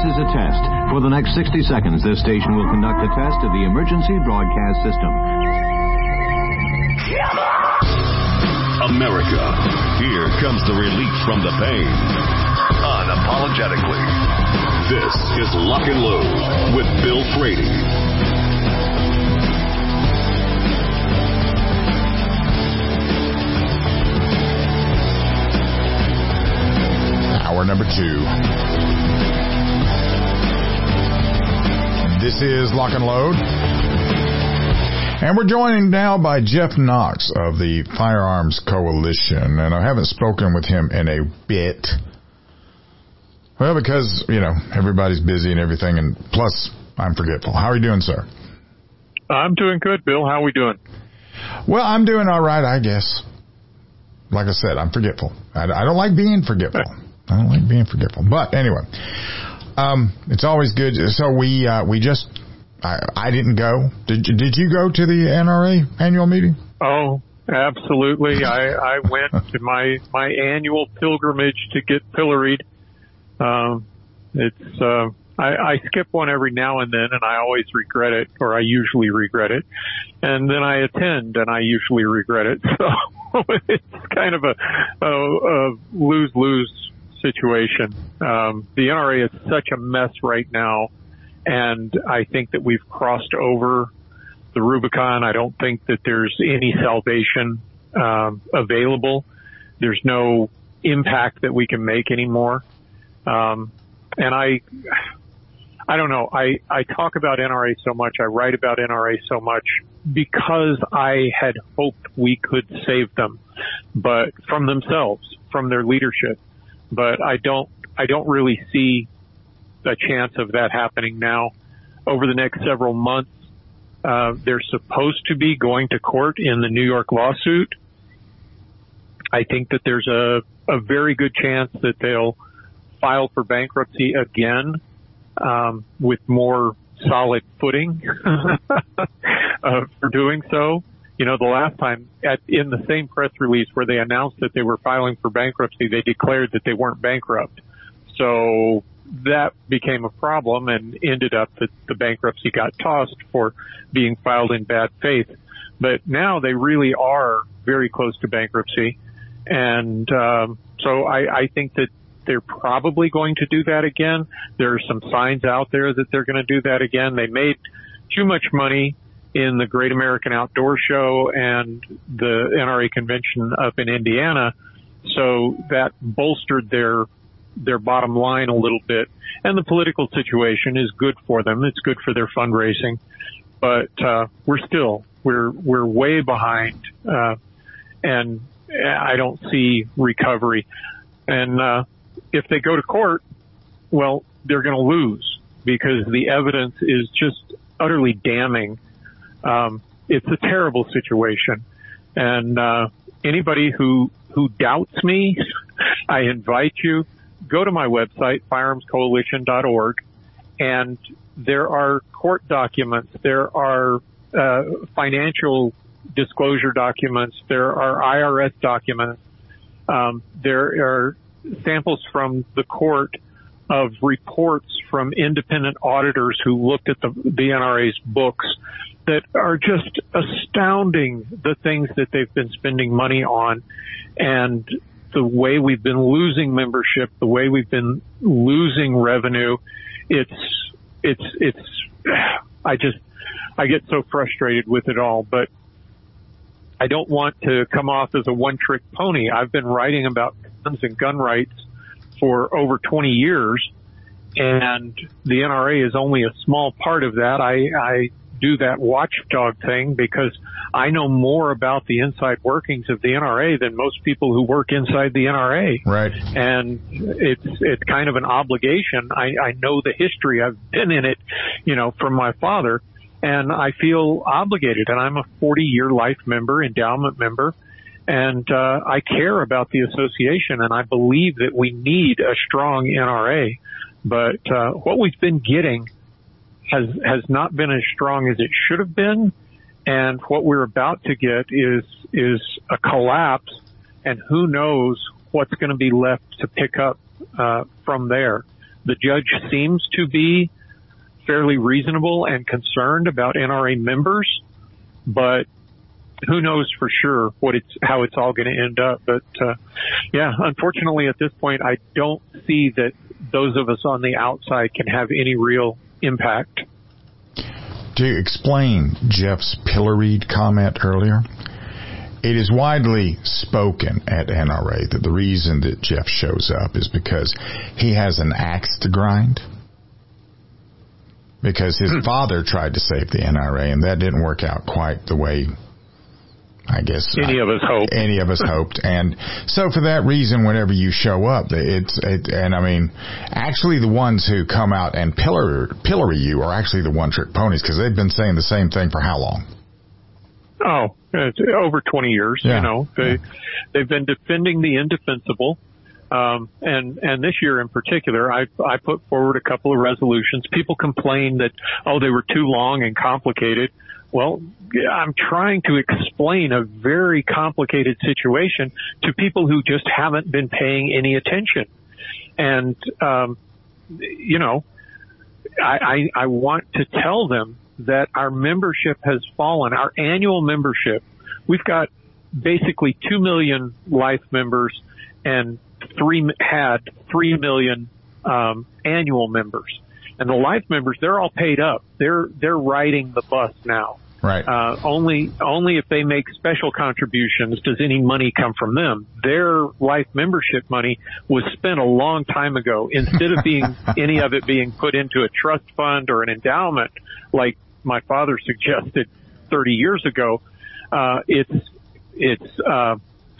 This is a test. For the next 60 seconds, this station will conduct a test of the emergency broadcast system. America. Here comes the relief from the pain. Unapologetically. This is Lock and Load with Bill Frady. Hour number two. This is Lock and Load. And we're joined now by Jeff Knox of the Firearms Coalition. And I haven't spoken with him in a bit. Well, because, you know, everybody's busy and everything. And plus, I'm forgetful. How are you doing, sir? I'm doing good, Bill. How are we doing? Well, I'm doing all right, I guess. Like I said, I'm forgetful. I, I don't like being forgetful. I don't like being forgetful. But anyway, um, it's always good. So we uh, we just I, I didn't go. Did you, did you go to the NRA annual meeting? Oh, absolutely. I, I went to my, my annual pilgrimage to get pilloried. Um, it's, uh, I, I skip one every now and then and I always regret it or I usually regret it. And then I attend and I usually regret it. So it's kind of a, a, a lose-lose situation. Um, the NRA is such a mess right now and I think that we've crossed over the Rubicon. I don't think that there's any salvation um, available. There's no impact that we can make anymore. Um, and I, I don't know. I, I talk about NRA so much. I write about NRA so much because I had hoped we could save them, but from themselves, from their leadership. But I don't, I don't really see a chance of that happening now. Over the next several months, uh, they're supposed to be going to court in the New York lawsuit. I think that there's a, a very good chance that they'll file for bankruptcy again um, with more solid footing uh, for doing so. You know, the last time at, in the same press release where they announced that they were filing for bankruptcy, they declared that they weren't bankrupt. So that became a problem and ended up that the bankruptcy got tossed for being filed in bad faith. But now they really are very close to bankruptcy. And um, so I, I think that they're probably going to do that again. There are some signs out there that they're going to do that again. They made too much money in the Great American Outdoor Show and the NRA convention up in Indiana. So that bolstered their their bottom line a little bit. And the political situation is good for them. It's good for their fundraising. But uh, we're still we're we're way behind, uh, and I don't see recovery. And uh, if they go to court, well, they're going to lose because the evidence is just utterly damning. Um, it's a terrible situation, and uh, anybody who who doubts me, I invite you go to my website, firearmscoalition.org, and there are court documents, there are uh, financial disclosure documents, there are IRS documents, um, there are samples from the court of reports from independent auditors who looked at the, the NRA's books that are just astounding the things that they've been spending money on and the way we've been losing membership, the way we've been losing revenue, it's, it's, it's, I just, I get so frustrated with it all, but I don't want to come off as a one trick pony. I've been writing about guns and gun rights for over 20 years and the NRA is only a small part of that. I, I do that watchdog thing because I know more about the inside workings of the NRA than most people who work inside the NRA. Right. And it's it's kind of an obligation. I, I know the history. I've been in it, you know, from my father, and I feel obligated. And I'm a 40 year life member, endowment member, and uh, I care about the association, and I believe that we need a strong NRA. But uh, what we've been getting has has not been as strong as it should have been, and what we're about to get is is a collapse, and who knows what's going to be left to pick up uh, from there. The judge seems to be fairly reasonable and concerned about NRA members, but who knows for sure what it's how it's all going to end up. But uh, yeah, unfortunately, at this point, I don't see that those of us on the outside can have any real impact. To explain Jeff's pilloried comment earlier, it is widely spoken at NRA that the reason that Jeff shows up is because he has an axe to grind. Because his Hmm. father tried to save the NRA and that didn't work out quite the way I guess Any of us hope. any of us hoped. And so for that reason, whenever you show up, it's, it, and I mean, actually the ones who come out and pillar, pillory you are actually the one trick ponies because they've been saying the same thing for how long? Oh, it's over 20 years. Yeah. You know, they Yeah. they've been defending the indefensible. Um, and and this year in particular, I I put forward a couple of resolutions. People complain that oh they were too long and complicated. Well, I'm trying to explain a very complicated situation to people who just haven't been paying any attention. And um, you know, I, I, I want to tell them that our membership has fallen. Our annual membership, we've got basically two million life members and three had three million um, annual members. And the life members, they're all paid up. They're they're riding the bus now. Right. Uh, only only if they make special contributions does any money come from them. Their life membership money was spent a long time ago. Instead of being any of it being put into a trust fund or an endowment, like my father suggested 30 years ago, uh, it's it's uh,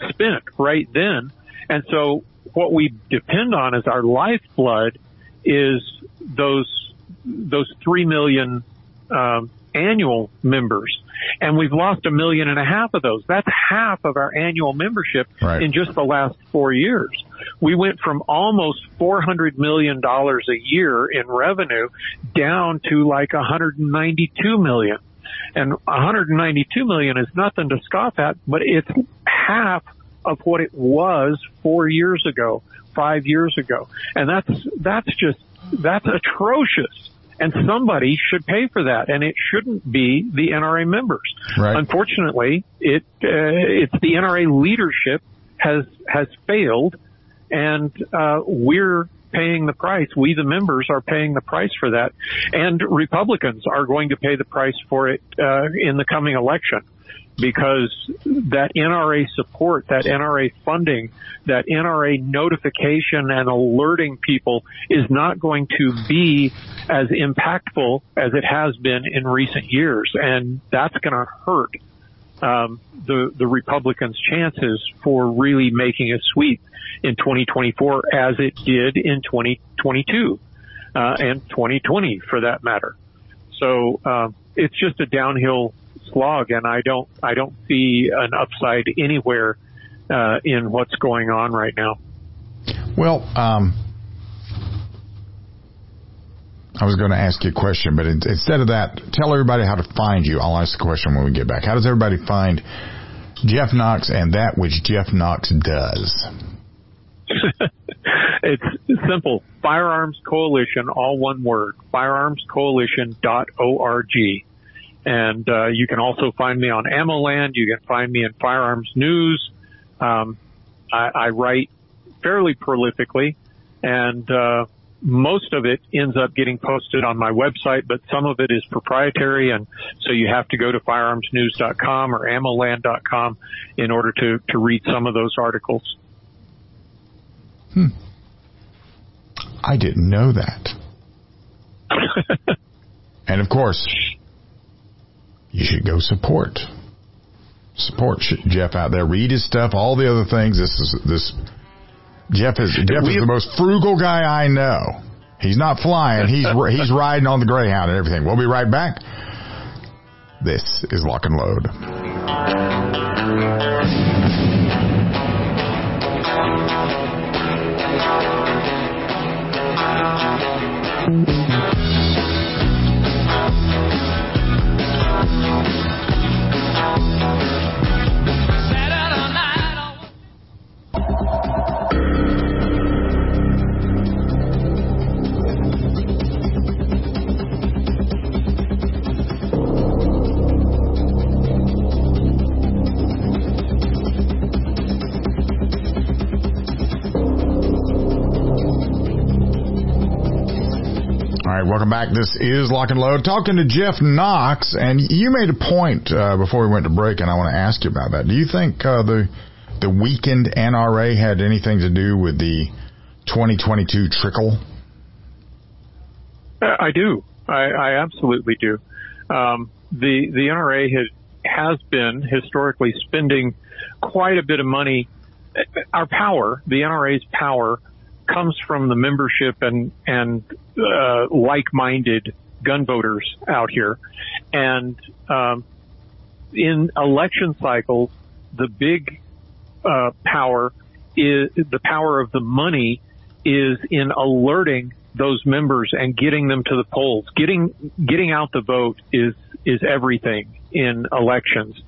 spent right then. And so what we depend on as our lifeblood is those those three million um, annual members, and we've lost a million and a half of those. That's half of our annual membership Right. in just the last four years. We went from almost four hundred million dollars a year in revenue down to like 192 million. And 192 million is nothing to scoff at, but it's half of what it was four years ago, five years ago. And that's, that's just, that's atrocious. And somebody should pay for that, and it shouldn't be the NRA members. Right. Unfortunately, it uh, it's the NRA leadership has has failed, and uh, we're paying the price. We, the members, are paying the price for that, and Republicans are going to pay the price for it uh, in the coming election because that NRA support, that NRA funding, that NRA notification and alerting people is not going to be as impactful as it has been in recent years, and that's going to hurt um, the the Republicans' chances for really making a sweep in 2024 as it did in 2022 uh, and 2020 for that matter. So um, it's just a downhill slog, and I don't I don't see an upside anywhere uh, in what's going on right now. Well, um, I was going to ask you a question, but in, instead of that, tell everybody how to find you. I'll ask the question when we get back. How does everybody find Jeff Knox and that which Jeff Knox does? it's simple. Firearms Coalition, all one word. Firearmscoalition.org. And uh, you can also find me on AmmoLand. You can find me in Firearms News. Um, I, I write fairly prolifically, and uh, most of it ends up getting posted on my website, but some of it is proprietary, and so you have to go to firearmsnews.com or ammoland.com in order to, to read some of those articles. Hmm. I didn't know that. and of course, you should go support. Support Jeff out there. Read his stuff. All the other things. This is this. Jeff is Jeff is the most frugal guy I know. He's not flying. He's he's riding on the Greyhound and everything. We'll be right back. This is Lock and Load. Mm-hmm. Welcome back. This is Lock and Load. Talking to Jeff Knox, and you made a point uh, before we went to break, and I want to ask you about that. Do you think uh, the the weakened NRA had anything to do with the 2022 trickle? Uh, I do. I, I absolutely do. Um, the the NRA has has been historically spending quite a bit of money. Our power, the NRA's power, comes from the membership and and uh, like-minded gun voters out here, and um, in election cycles, the big uh, power is the power of the money is in alerting those members and getting them to the polls. Getting getting out the vote is is everything in elections,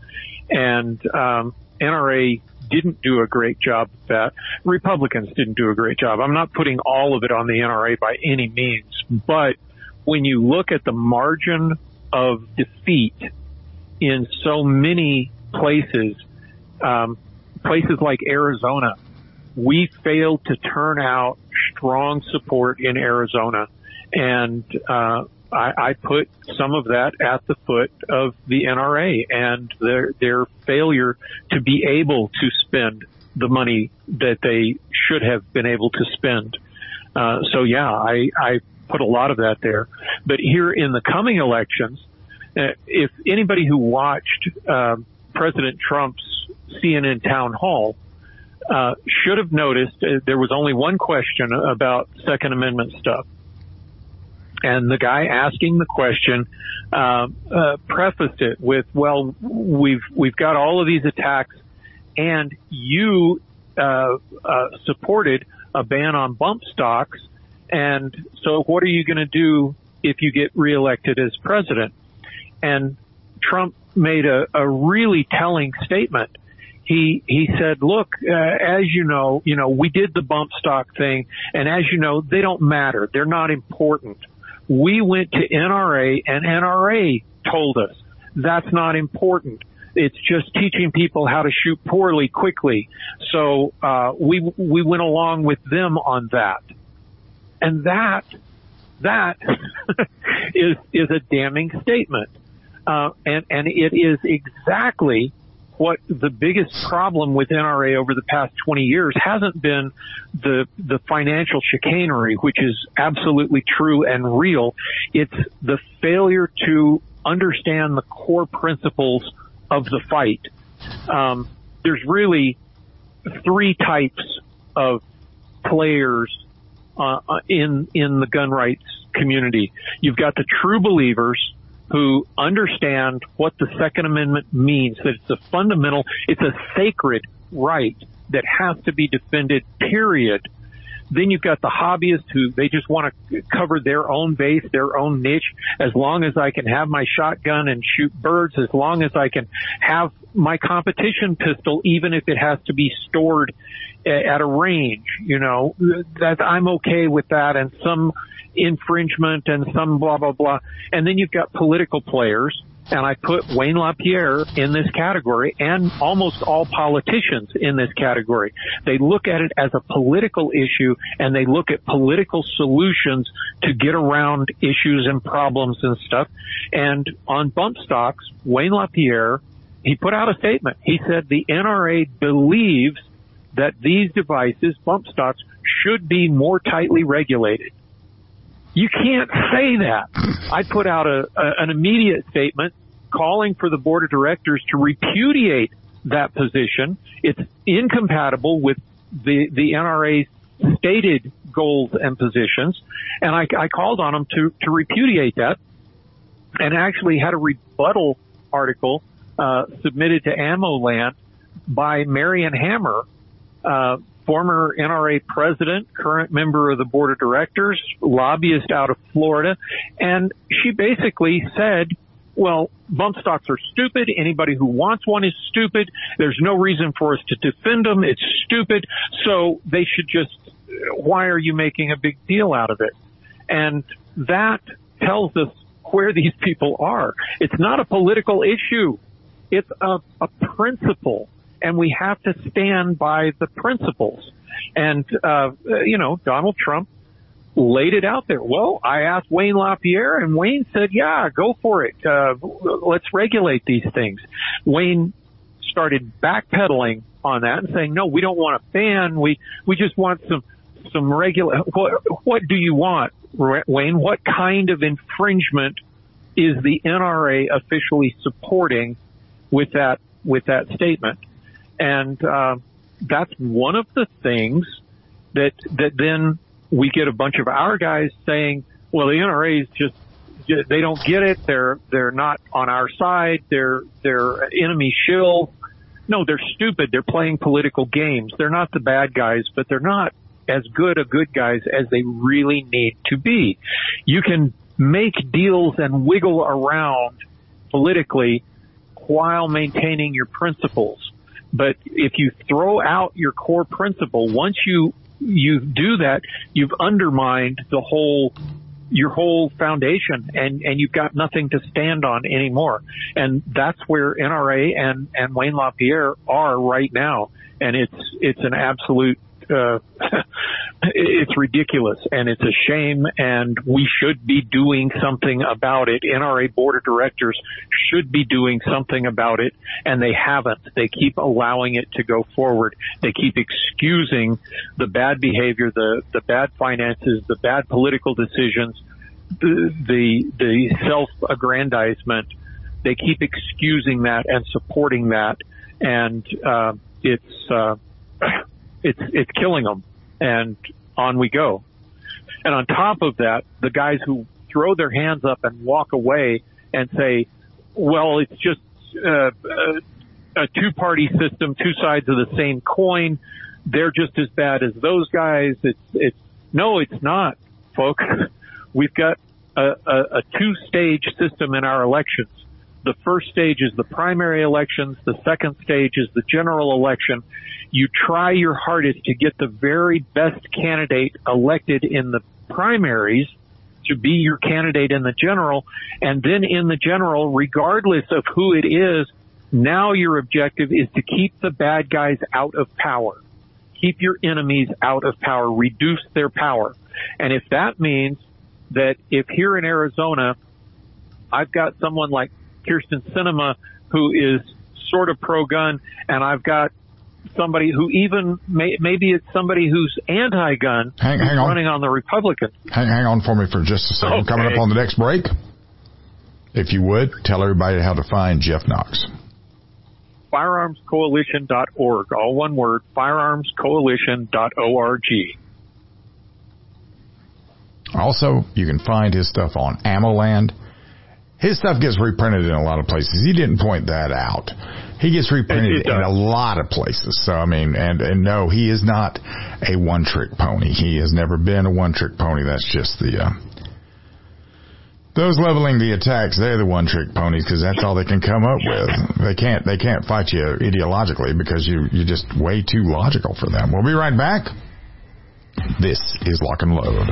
and um, NRA didn't do a great job of that. Republicans didn't do a great job. I'm not putting all of it on the NRA by any means, but when you look at the margin of defeat in so many places, um, places like Arizona, we failed to turn out strong support in Arizona. And uh, I, I put some of that at the foot of the NRA and their their failure to be able to spend the money that they should have been able to spend. Uh, so yeah, I, I put a lot of that there. But here in the coming elections, uh, if anybody who watched uh, President Trump's CNN town hall uh, should have noticed uh, there was only one question about Second Amendment stuff and the guy asking the question uh, uh, prefaced it with, "Well, we've we've got all of these attacks, and you uh, uh supported a ban on bump stocks, and so what are you going to do if you get reelected as president?" And Trump made a, a really telling statement he he said, "Look, uh, as you know, you know, we did the bump stock thing, and as you know, they don't matter. They're not important. We went to NRA and NRA told us that's not important. It's just teaching people how to shoot poorly quickly. So uh, we we went along with them on that, and that that is is a damning statement, uh, and and it is exactly what the biggest problem with NRA over the past 20 years hasn't been the the financial chicanery, which is absolutely true and real. It's the failure to understand the core principles of the fight. Um, there's really three types of players uh, in in the gun rights community. You've got the true believers who understand what the Second Amendment means, that it's a fundamental, it's a sacred right that has to be defended, period. Then you've got the hobbyists who they just want to cover their own base, their own niche. As long as I can have my shotgun and shoot birds, as long as I can have my competition pistol, even if it has to be stored at a range, you know, that I'm okay with that. And some infringement and some blah, blah, blah. And then you've got political players. And I put Wayne LaPierre in this category and almost all politicians in this category. They look at it as a political issue and they look at political solutions to get around issues and problems and stuff. And on bump stocks, Wayne LaPierre, he put out a statement. He said the NRA believes that these devices, bump stocks, should be more tightly regulated. You can't say that. I put out a, a an immediate statement calling for the board of directors to repudiate that position. It's incompatible with the, the NRA's stated goals and positions. And I, I called on them to, to repudiate that and actually had a rebuttal article, uh, submitted to AmmoLand by Marion Hammer, uh, former NRA president, current member of the board of directors, lobbyist out of Florida. And she basically said, well, bump stocks are stupid. Anybody who wants one is stupid. There's no reason for us to defend them. It's stupid. So they should just, why are you making a big deal out of it? And that tells us where these people are. It's not a political issue. It's a, a principle and we have to stand by the principles. And, uh, you know, Donald Trump laid it out there. Well, I asked Wayne LaPierre and Wayne said, yeah, go for it. Uh, let's regulate these things. Wayne started backpedaling on that and saying, no, we don't want a ban. We, we just want some, some regular, what, what do you want, Wayne? What kind of infringement is the NRA officially supporting with that, with that statement? And, uh, that's one of the things that, that then we get a bunch of our guys saying, well, the NRA's just, they don't get it. They're, they're not on our side. They're, they're enemy shill. No, they're stupid. They're playing political games. They're not the bad guys, but they're not as good a good guys as they really need to be. You can make deals and wiggle around politically while maintaining your principles. But if you throw out your core principle, once you you do that, you've undermined the whole your whole foundation and, and you've got nothing to stand on anymore. And that's where NRA and, and Wayne LaPierre are right now. And it's, it's an absolute uh, it's ridiculous and it's a shame and we should be doing something about it. NRA board of directors should be doing something about it and they haven't. They keep allowing it to go forward. They keep excusing the bad behavior, the, the bad finances, the bad political decisions, the, the, the self-aggrandizement. They keep excusing that and supporting that and, uh, it's, uh, it's it's killing them, and on we go. And on top of that, the guys who throw their hands up and walk away and say, "Well, it's just uh, a two-party system, two sides of the same coin. They're just as bad as those guys." It's it's no, it's not, folks. We've got a, a, a two-stage system in our elections. The first stage is the primary elections. The second stage is the general election you try your hardest to get the very best candidate elected in the primaries to be your candidate in the general. And then in the general, regardless of who it is, now your objective is to keep the bad guys out of power. Keep your enemies out of power. Reduce their power. And if that means that if here in Arizona, I've got someone like Kyrsten Sinema, who is sort of pro-gun and I've got somebody who even may, maybe it's somebody who's anti-gun hang, hang on. running on the Republican. Hang, hang on for me for just a second. Okay. Coming up on the next break. If you would, tell everybody how to find Jeff Knox. Firearmscoalition.org. All one word, firearmscoalition.org. Also, you can find his stuff on AmmoLand. His stuff gets reprinted in a lot of places. He didn't point that out. He gets reprinted in a lot of places. So I mean, and and no, he is not a one trick pony. He has never been a one trick pony. That's just the uh, those leveling the attacks. They're the one trick ponies because that's all they can come up with. They can't they can't fight you ideologically because you you're just way too logical for them. We'll be right back. This is Lock and Load.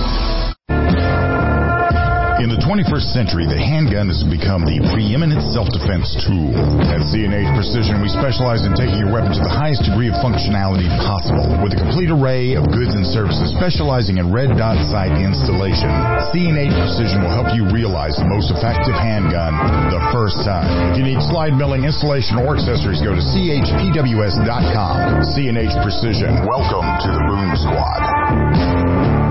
In the 21st century, the handgun has become the preeminent self-defense tool. At C&H Precision, we specialize in taking your weapon to the highest degree of functionality possible. With a complete array of goods and services specializing in red dot sight installation, C&H Precision will help you realize the most effective handgun the first time. If you need slide milling, installation, or accessories, go to chpws.com. C&H Precision. Welcome to the Boom Squad.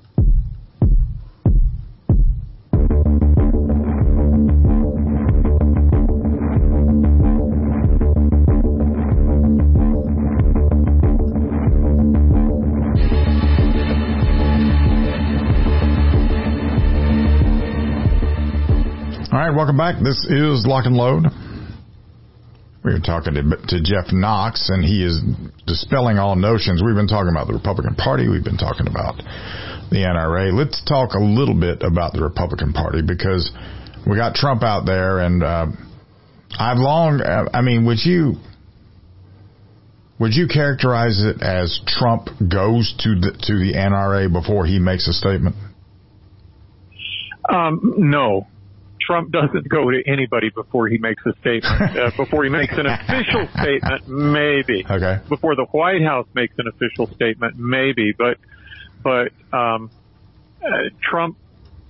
Right, welcome back. This is Lock and Load. We were talking to, to Jeff Knox, and he is dispelling all notions. We've been talking about the Republican Party. We've been talking about the NRA. Let's talk a little bit about the Republican Party because we got Trump out there, and uh, I've long. I mean, would you would you characterize it as Trump goes to the to the NRA before he makes a statement? Um, no, Trump doesn't go to anybody before he makes a statement. Uh, before he makes an official statement, maybe. Okay. Before the White House makes an official statement, maybe. But but um, uh, Trump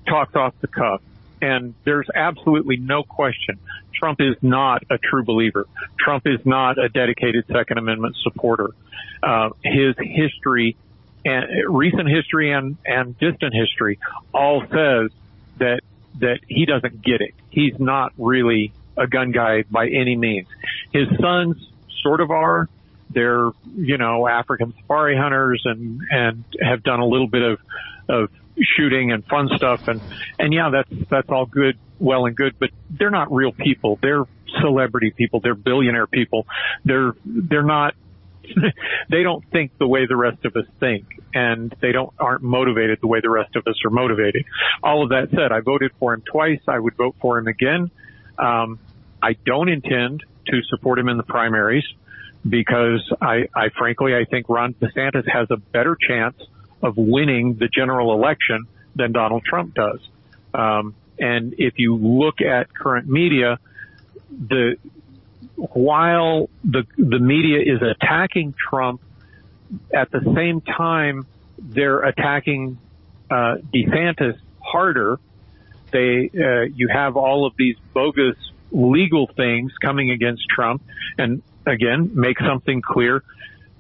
talks off the cuff. and there's absolutely no question. Trump is not a true believer. Trump is not a dedicated Second Amendment supporter. Uh, his history and recent history and, and distant history all says that that he doesn't get it. He's not really a gun guy by any means. His sons sort of are. They're, you know, African safari hunters and, and have done a little bit of, of shooting and fun stuff. And, and yeah, that's, that's all good, well and good, but they're not real people. They're celebrity people. They're billionaire people. They're, they're not, they don't think the way the rest of us think and they don't, aren't motivated the way the rest of us are motivated. All of that said, I voted for him twice. I would vote for him again. Um, I don't intend to support him in the primaries because I, I frankly, I think Ron DeSantis has a better chance of winning the general election than Donald Trump does. Um, and if you look at current media, the while the the media is attacking Trump, at the same time they're attacking uh, DeSantis harder. They uh, you have all of these bogus legal things coming against Trump, and again, make something clear,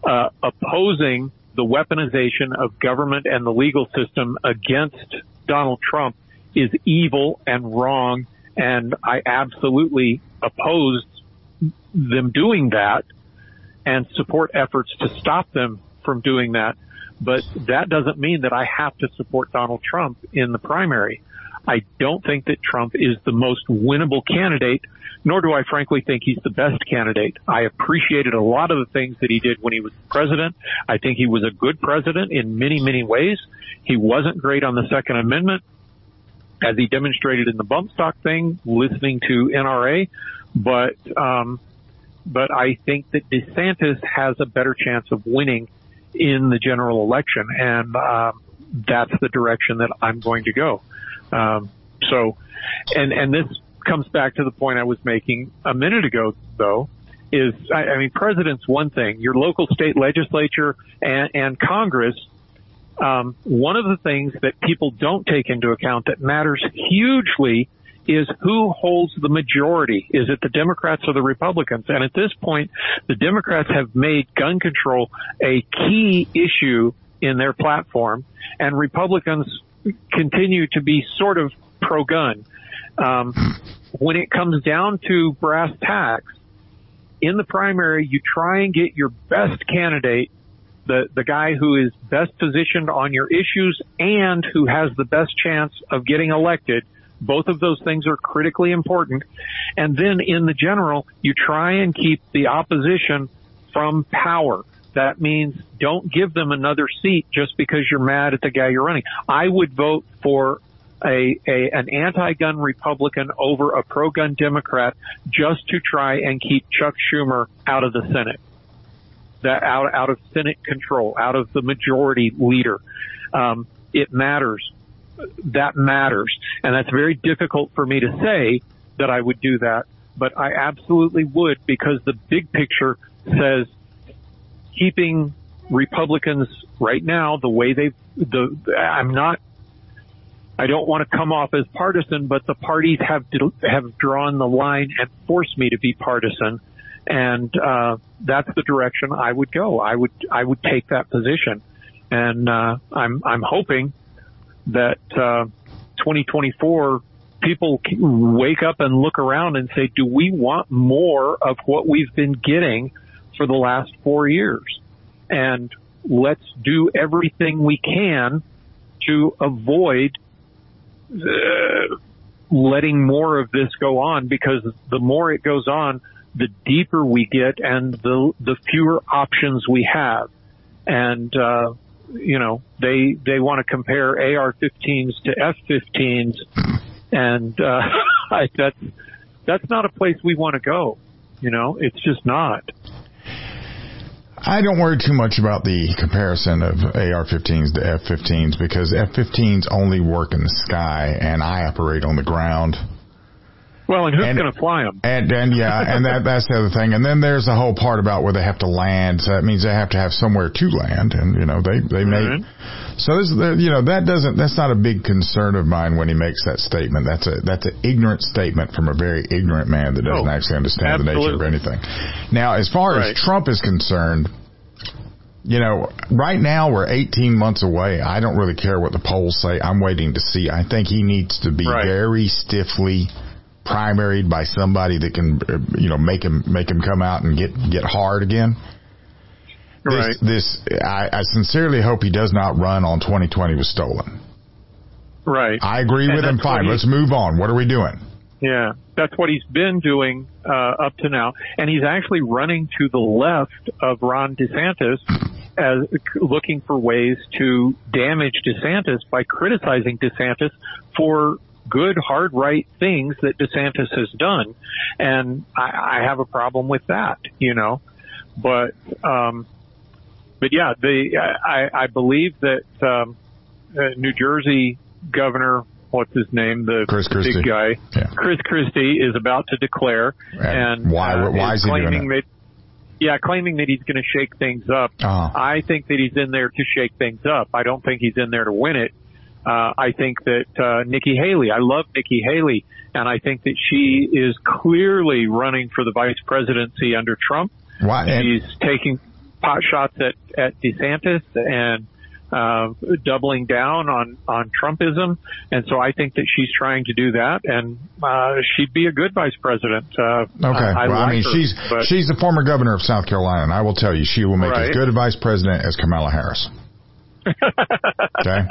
uh, opposing the weaponization of government and the legal system against Donald Trump is evil and wrong. And I absolutely oppose them doing that and support efforts to stop them from doing that. But that doesn't mean that I have to support Donald Trump in the primary. I don't think that Trump is the most winnable candidate nor do I frankly think he's the best candidate. I appreciated a lot of the things that he did when he was president. I think he was a good president in many, many ways. He wasn't great on the Second Amendment, as he demonstrated in the bump stock thing, listening to NRA, but, um, but I think that DeSantis has a better chance of winning in the general election, and um, that's the direction that I'm going to go. Um, so, and and this comes back to the point I was making a minute ago, though, is I, I mean, president's one thing. Your local state legislature and, and Congress. Um, one of the things that people don't take into account that matters hugely is who holds the majority. Is it the Democrats or the Republicans? And at this point, the Democrats have made gun control a key issue in their platform, and Republicans continue to be sort of pro-gun. Um, when it comes down to brass tacks, in the primary, you try and get your best candidate, the, the guy who is best positioned on your issues and who has the best chance of getting elected. Both of those things are critically important. And then in the general, you try and keep the opposition from power. That means don't give them another seat just because you're mad at the guy you're running. I would vote for a, a an anti-gun Republican over a pro-gun Democrat just to try and keep Chuck Schumer out of the Senate, that out out of Senate control, out of the majority leader. Um, it matters. That matters, and that's very difficult for me to say that I would do that, but I absolutely would because the big picture says keeping Republicans right now the way they the I'm not I don't want to come off as partisan, but the parties have have drawn the line and forced me to be partisan, and uh, that's the direction I would go. I would I would take that position, and uh, I'm I'm hoping that uh, 2024 people wake up and look around and say, do we want more of what we've been getting for the last four years? And let's do everything we can to avoid uh, letting more of this go on because the more it goes on, the deeper we get and the the fewer options we have. And uh, you know, they they want to compare AR-15s to F-15s, and uh, that's that's not a place we want to go. You know, it's just not. I don't worry too much about the comparison of AR-15s to F-15s because F-15s only work in the sky and I operate on the ground. Well, and who's going to fly them? And and yeah, and that that's the other thing. And then there's the whole part about where they have to land. So that means they have to have somewhere to land, and you know they they may. Right. So this you know that doesn't that's not a big concern of mine when he makes that statement. That's a that's an ignorant statement from a very ignorant man that doesn't Oh, actually understand the nature of anything. Now, as far Right. as Trump is concerned. You know, right now we're 18 months away. I don't really care what the polls say. I'm waiting to see. I think he needs to be Right. very stiffly primaried by somebody that can, uh, you know, make him make him come out and get get hard again. Right. This, this I, I sincerely hope he does not run on 2020 was stolen. Right. I agree And with him. Fine, let's move on. What are we doing? Yeah, that's what he's been doing uh, up to now, and he's actually running to the left of Ron DeSantis, as looking for ways to damage DeSantis by criticizing DeSantis for good, hard, right things that DeSantis has done, and I, I have a problem with that, you know. But, um, but yeah, the I, I believe that um, uh, New Jersey Governor, what's his name, the Chris Christie. big guy, Yeah. Chris Christie is about to declare, And and why- uh, why is he doing claiming that? Yeah, claiming that he's going to shake things up. Uh-huh. I think that he's in there to shake things up. I don't think he's in there to win it. Uh, I think that uh, Nikki Haley. I love Nikki Haley, and I think that she is clearly running for the vice presidency under Trump. Why? And, She's taking pot shots at at DeSantis and uh, doubling down on on Trumpism, and so I think that she's trying to do that, and uh, she'd be a good vice president. Uh, Okay. I, I well, I mean, her, she's she's the former governor of South Carolina, and I will tell you, she will make as good a vice president as Kamala Harris. Okay.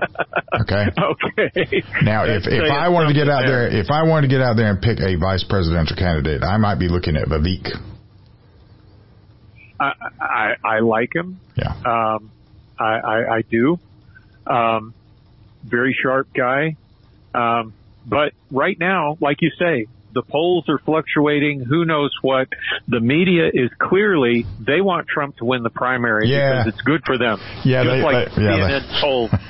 Okay. okay. Now, if if I wanted to get out there, if I wanted to get out there and pick a vice presidential candidate, I might be looking at Vivek. I, I I like him. Yeah. Um, I, I, I do. Um, very sharp guy. Um, but right now, like you say, the polls are fluctuating. Who knows what? The media is clearly they want Trump to win the primary Yeah. because it's good for them. Yeah, just they- like they- yeah, CNN told.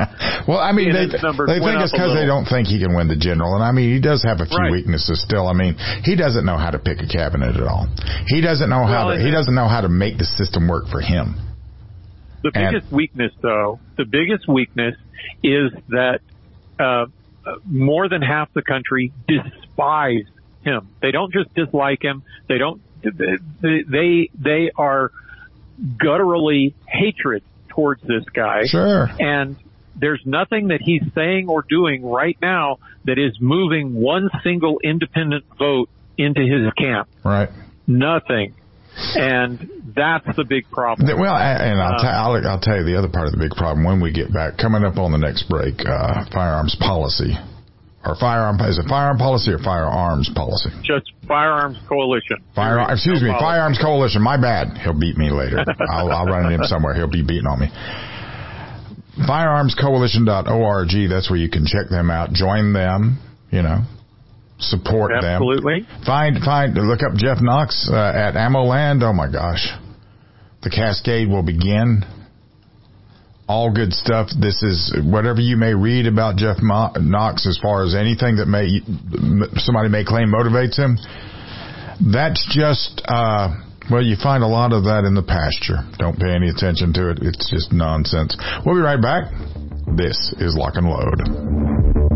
well, I mean, they, they think it's because they don't think he can win the general, and I mean, he does have a few Right. weaknesses still. I mean, he doesn't know how to pick a cabinet at all. He doesn't know how to. He doesn't know how to make the system work for him. The And- biggest weakness, though, the biggest weakness is that uh, more than half the country despise him. They don't just dislike him. They don't. They they, they are gutturally hatred towards this guy. Sure. And there's nothing that he's saying or doing right now that is moving one single independent vote into his camp. Right. Nothing. And that's the big problem. Well, and I'll, Uh, t- I'll, I'll tell you the other part of the big problem when we get back. Coming up on the next break, uh, firearms policy. Or firearm, is it firearm policy or firearms policy? just firearms coalition. Firearm, excuse No me, policy. firearms coalition. My bad. He'll beat me later. I'll, I'll run into him somewhere. He'll be beating on me. Firearmscoalition.org. That's where you can check them out. Join them. You know, support them. Absolutely. Find, find, look up Jeff Knox uh, at AmmoLand. Oh my gosh. The cascade will begin. All good stuff. This is whatever you may read about Jeff Mo- Knox as far as anything that may, somebody may claim motivates him. That's just, uh, well, you find a lot of that in the pasture. Don't pay any attention to it. It's just nonsense. We'll be right back. This is Lock and Load.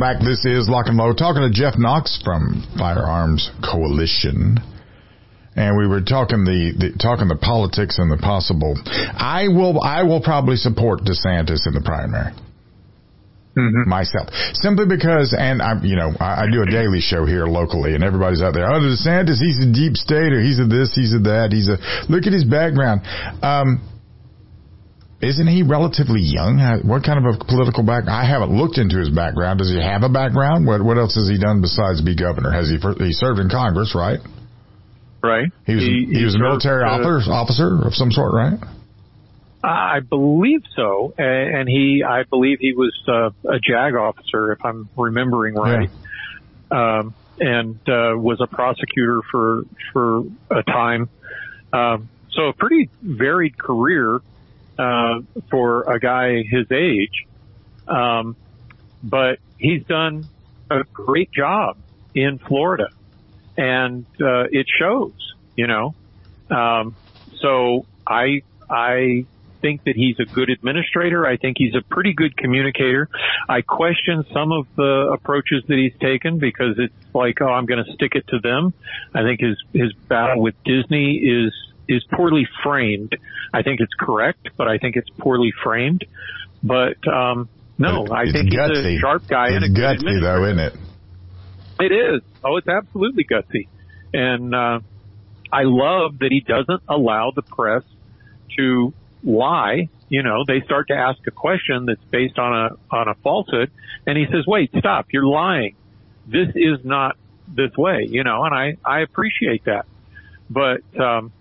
Welcome back. This is Lock and Load. Talking to Jeff Knox from Firearms Coalition. And we were talking the, the talking the politics and the possible. I will I will probably support DeSantis in the primary myself simply because and I you know I, I do a daily show here locally and everybody's out there oh DeSantis he's a deep stater he's a this he's a that he's a look at his background um isn't he relatively young? What kind of a political back? I haven't looked into his background. Does he have a background? What What else has he done besides be governor? Has he he served in Congress? Right. Right. He was he, was a military officer officer of some sort, right? I believe so, and he, I believe he was uh, a JAG officer, if I'm remembering right, um, and uh, was a prosecutor for for a time. Um, so a pretty varied career uh, for a guy his age, um, but he's done a great job in Florida, and uh, it shows. You know, um, so I I think that he's a good administrator. I think he's a pretty good communicator. I question some of the approaches that he's taken because it's like, oh, I'm going to stick it to them. I think his his battle with Disney is is poorly framed. I think it's correct, but I think it's poorly framed. But um no, I think gutsy. he's a sharp guy It's and a good gutsy though, isn't it? it is. Oh, it's absolutely gutsy. And, uh, I love that he doesn't allow the press to lie. You know, they start to ask a question that's based on a, on a falsehood and he says, wait, stop, you're lying. This is not this way, you know, and I, I appreciate that. But, um,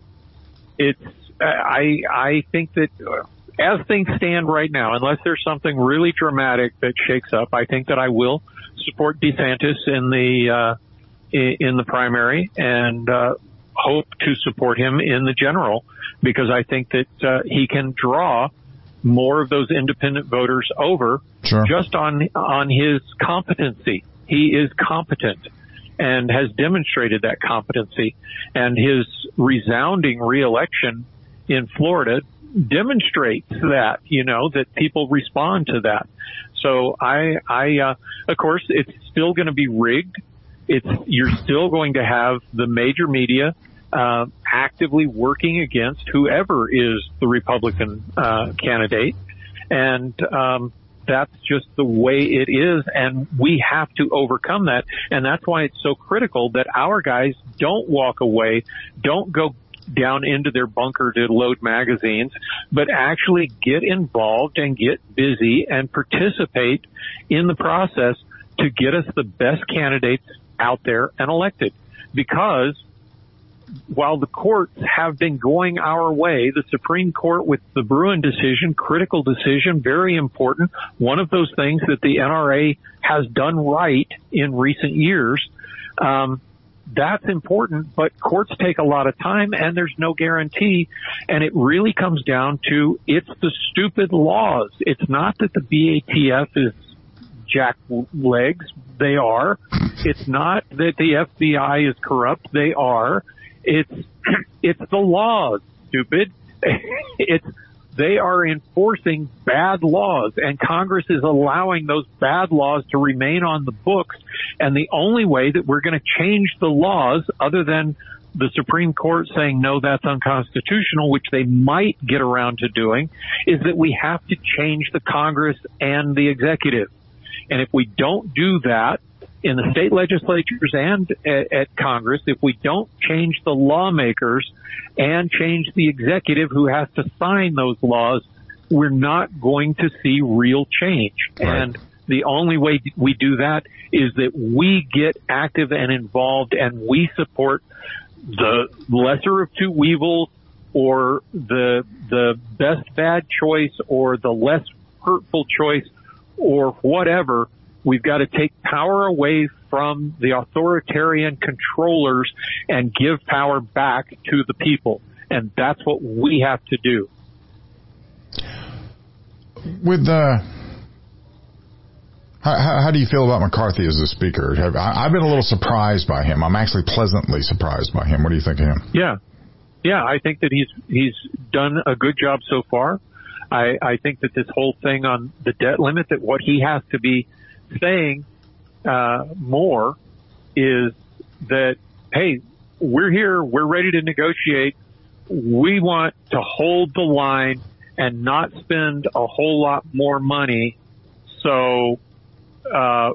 it's, I, I think that uh, as things stand right now, unless there's something really dramatic that shakes up, I think that I will support DeSantis in the uh, in the primary and uh, hope to support him in the general because I think that uh, he can draw more of those independent voters over Sure. just on on his competency. He is competent and has demonstrated that competency and his resounding reelection in Florida demonstrates that, you know, that people respond to that. So I, I, uh, of course, it's still going to be rigged. It's, you're still going to have the major media, uh, actively working against whoever is the Republican, uh, candidate. And, um, that's just the way it is and we have to overcome that. And that's why it's so critical that our guys don't walk away don't go down into their bunker to load magazines but actually get involved and get busy and participate in the process to get us the best candidates out there and elected. Because while the courts have been going our way, the Supreme Court with the Bruen decision, critical decision, very important, one of those things that the NRA has done right in recent years. Um, that's important, but courts take a lot of time and there's no guarantee. And it really comes down to it's the stupid laws. It's not that the BATF is jack legs. They are. It's not that the FBI is corrupt. They are. It's it's the laws, stupid. it's they are enforcing bad laws and Congress is allowing those bad laws to remain on the books and the only way that we're going to change the laws other than the Supreme Court saying no that's unconstitutional which they might get around to doing is that we have to change the Congress and the executive and if we don't do that in the state legislatures and at, at Congress, if we don't change the lawmakers and change the executive who has to sign those laws, we're not going to see real change. Right. And the only way we do that is that we get active and involved and we support the lesser of two evils or the the best bad choice or the less hurtful choice or whatever we've got to take power away from the authoritarian controllers and give power back to the people and that's what we have to do With uh, how, how, do you feel about McCarthy as a speaker? I've been a little surprised by him. I'm actually pleasantly surprised by him. What do you think of him? Yeah. Yeah, I think that he's he's done a good job so far. I, I think that this whole thing on the debt limit, that what he has to be saying uh, more is that, hey, we're here, we're ready to negotiate. We want to hold the line and not spend a whole lot more money. So uh,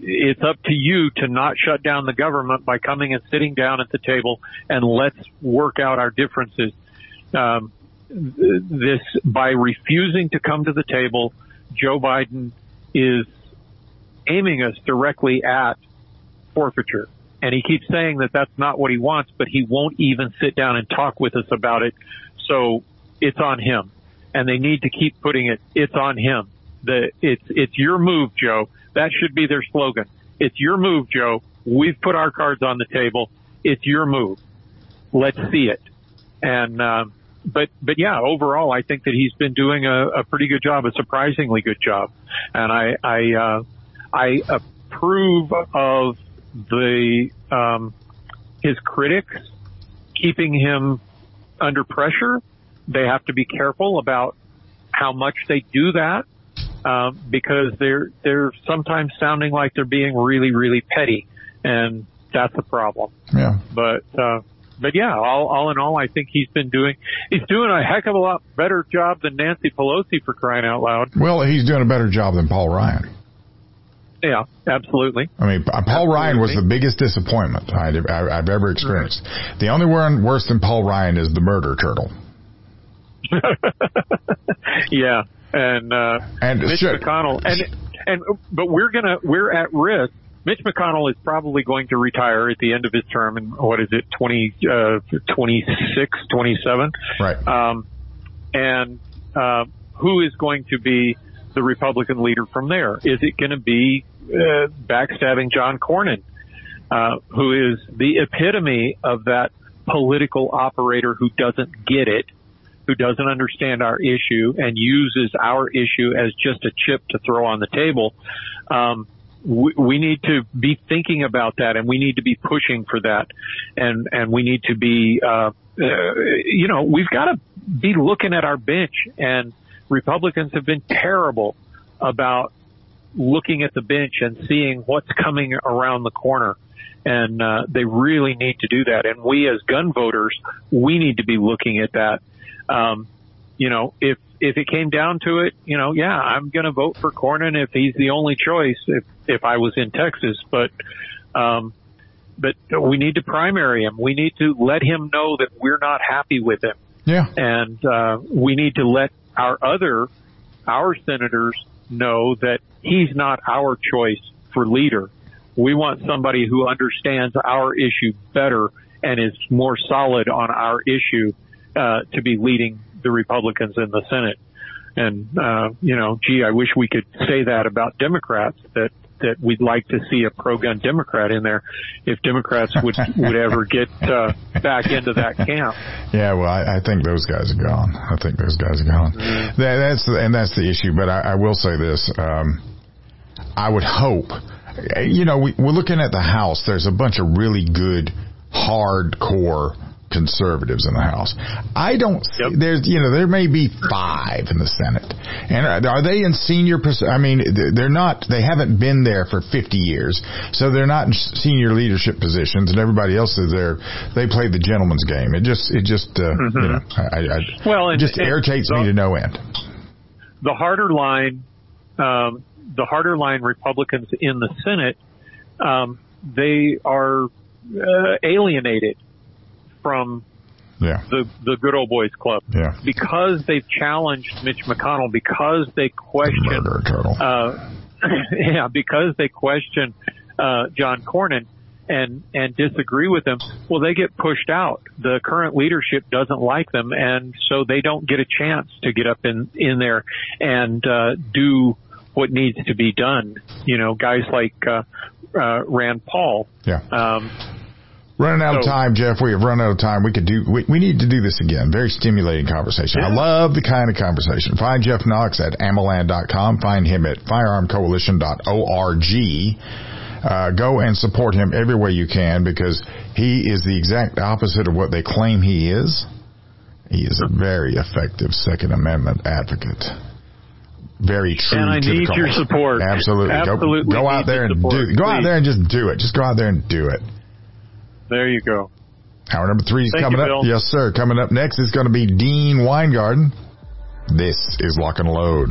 it's up to you to not shut down the government by coming and sitting down at the table and let's work out our differences. Um, this by refusing to come to the table, Joe Biden is aiming us directly at forfeiture. And he keeps saying that that's not what he wants, but he won't even sit down and talk with us about it. So it's on him. And they need to keep putting it, it's on him. The, it's, it's your move, Joe. That should be their slogan. It's your move, Joe. We've put our cards on the table. It's your move. Let's see it. And, um, but but yeah, overall, I think that he's been doing a, a pretty good job, a surprisingly good job, and I I uh, I approve of the um, his critics keeping him under pressure. They have to be careful about how much they do that um, because they're they're sometimes sounding like they're being really really petty, and that's a problem. Yeah. But uh, but yeah, all, all in all, I think he's been doing, he's doing a heck of a lot better job than Nancy Pelosi for crying out loud. Well, he's doing a better job than Paul Ryan. Yeah, absolutely. I mean, Paul absolutely. Ryan was the biggest disappointment I, have ever experienced. Right. The only one worse than Paul Ryan is the murder turtle. yeah, and uh, and Mitch should, McConnell, and and but we're gonna we're at risk Mitch McConnell is probably going to retire at the end of his term in what is it, 20, uh, 26, 27? Right. Um, and, uh, who is going to be the Republican leader from there? Is it going to be, uh, backstabbing John Cornyn, uh, who is the epitome of that political operator who doesn't get it, who doesn't understand our issue and uses our issue as just a chip to throw on the table. Um, we, we need to be thinking about that and we need to be pushing for that and and we need to be uh, uh you know we've got to be looking at our bench and Republicans have been terrible about looking at the bench and seeing what's coming around the corner and uh, they really need to do that and we as gun voters we need to be looking at that um, you know if if it came down to it, you know, yeah, I'm going to vote for Cornyn if he's the only choice. If if I was in Texas, but um, but we need to primary him. We need to let him know that we're not happy with him. Yeah, and uh, we need to let our other our senators know that he's not our choice for leader. We want somebody who understands our issue better and is more solid on our issue uh, to be leading the Republicans in the Senate. And, uh, you know, gee, I wish we could say that about Democrats that, that we'd like to see a pro-gun Democrat in there if Democrats would, would ever get, uh, back into that camp. Yeah, well, I, I think those guys are gone. I think those guys are gone. Mm-hmm. That, that's, the, and that's the issue. But I, I will say this, um, I would hope, you know, we, we're looking at the House. There's a bunch of really good, hardcore conservatives in the House. I don't. Yep. There's, you know, there may be five in the Senate, and are they in senior? I mean, they're not. They haven't been there for 50 years, so they're not in senior leadership positions, and everybody else is there. They play the gentleman's game. It just, it just, uh, mm-hmm. you know, I, I, well, it just and, irritates and the, me to no end. The harder line, um, the harder line Republicans in the Senate, um, they are uh, alienated from yeah. the the good old boys club. Yeah. Because they've challenged Mitch McConnell, because they question uh, yeah, because they question uh, John Cornyn and and disagree with him, well, they get pushed out. The current leadership doesn't like them, and so they don't get a chance to get up in in there and uh, do what needs to be done. You know, guys like uh, uh, Rand Paul. Yeah. Um, Running out so, of time, Jeff. We have run out of time. We could do. We, we need to do this again. Very stimulating conversation. Yeah. I love the kind of conversation. Find Jeff Knox at AMMOLAND.com. Find him at FirearmCoalition.org. Uh, go and support him every way you can because he is the exact opposite of what they claim he is. He is a very effective Second Amendment advocate. Very true. And I to need the your support. Absolutely. Absolutely. Go, go out there and do. Go out there and just do it. Just go out there and do it. There you go. Hour number three is Thank coming you, up. Bill. Yes, sir. Coming up next is going to be Dean Weingarten. This is Lock and Load.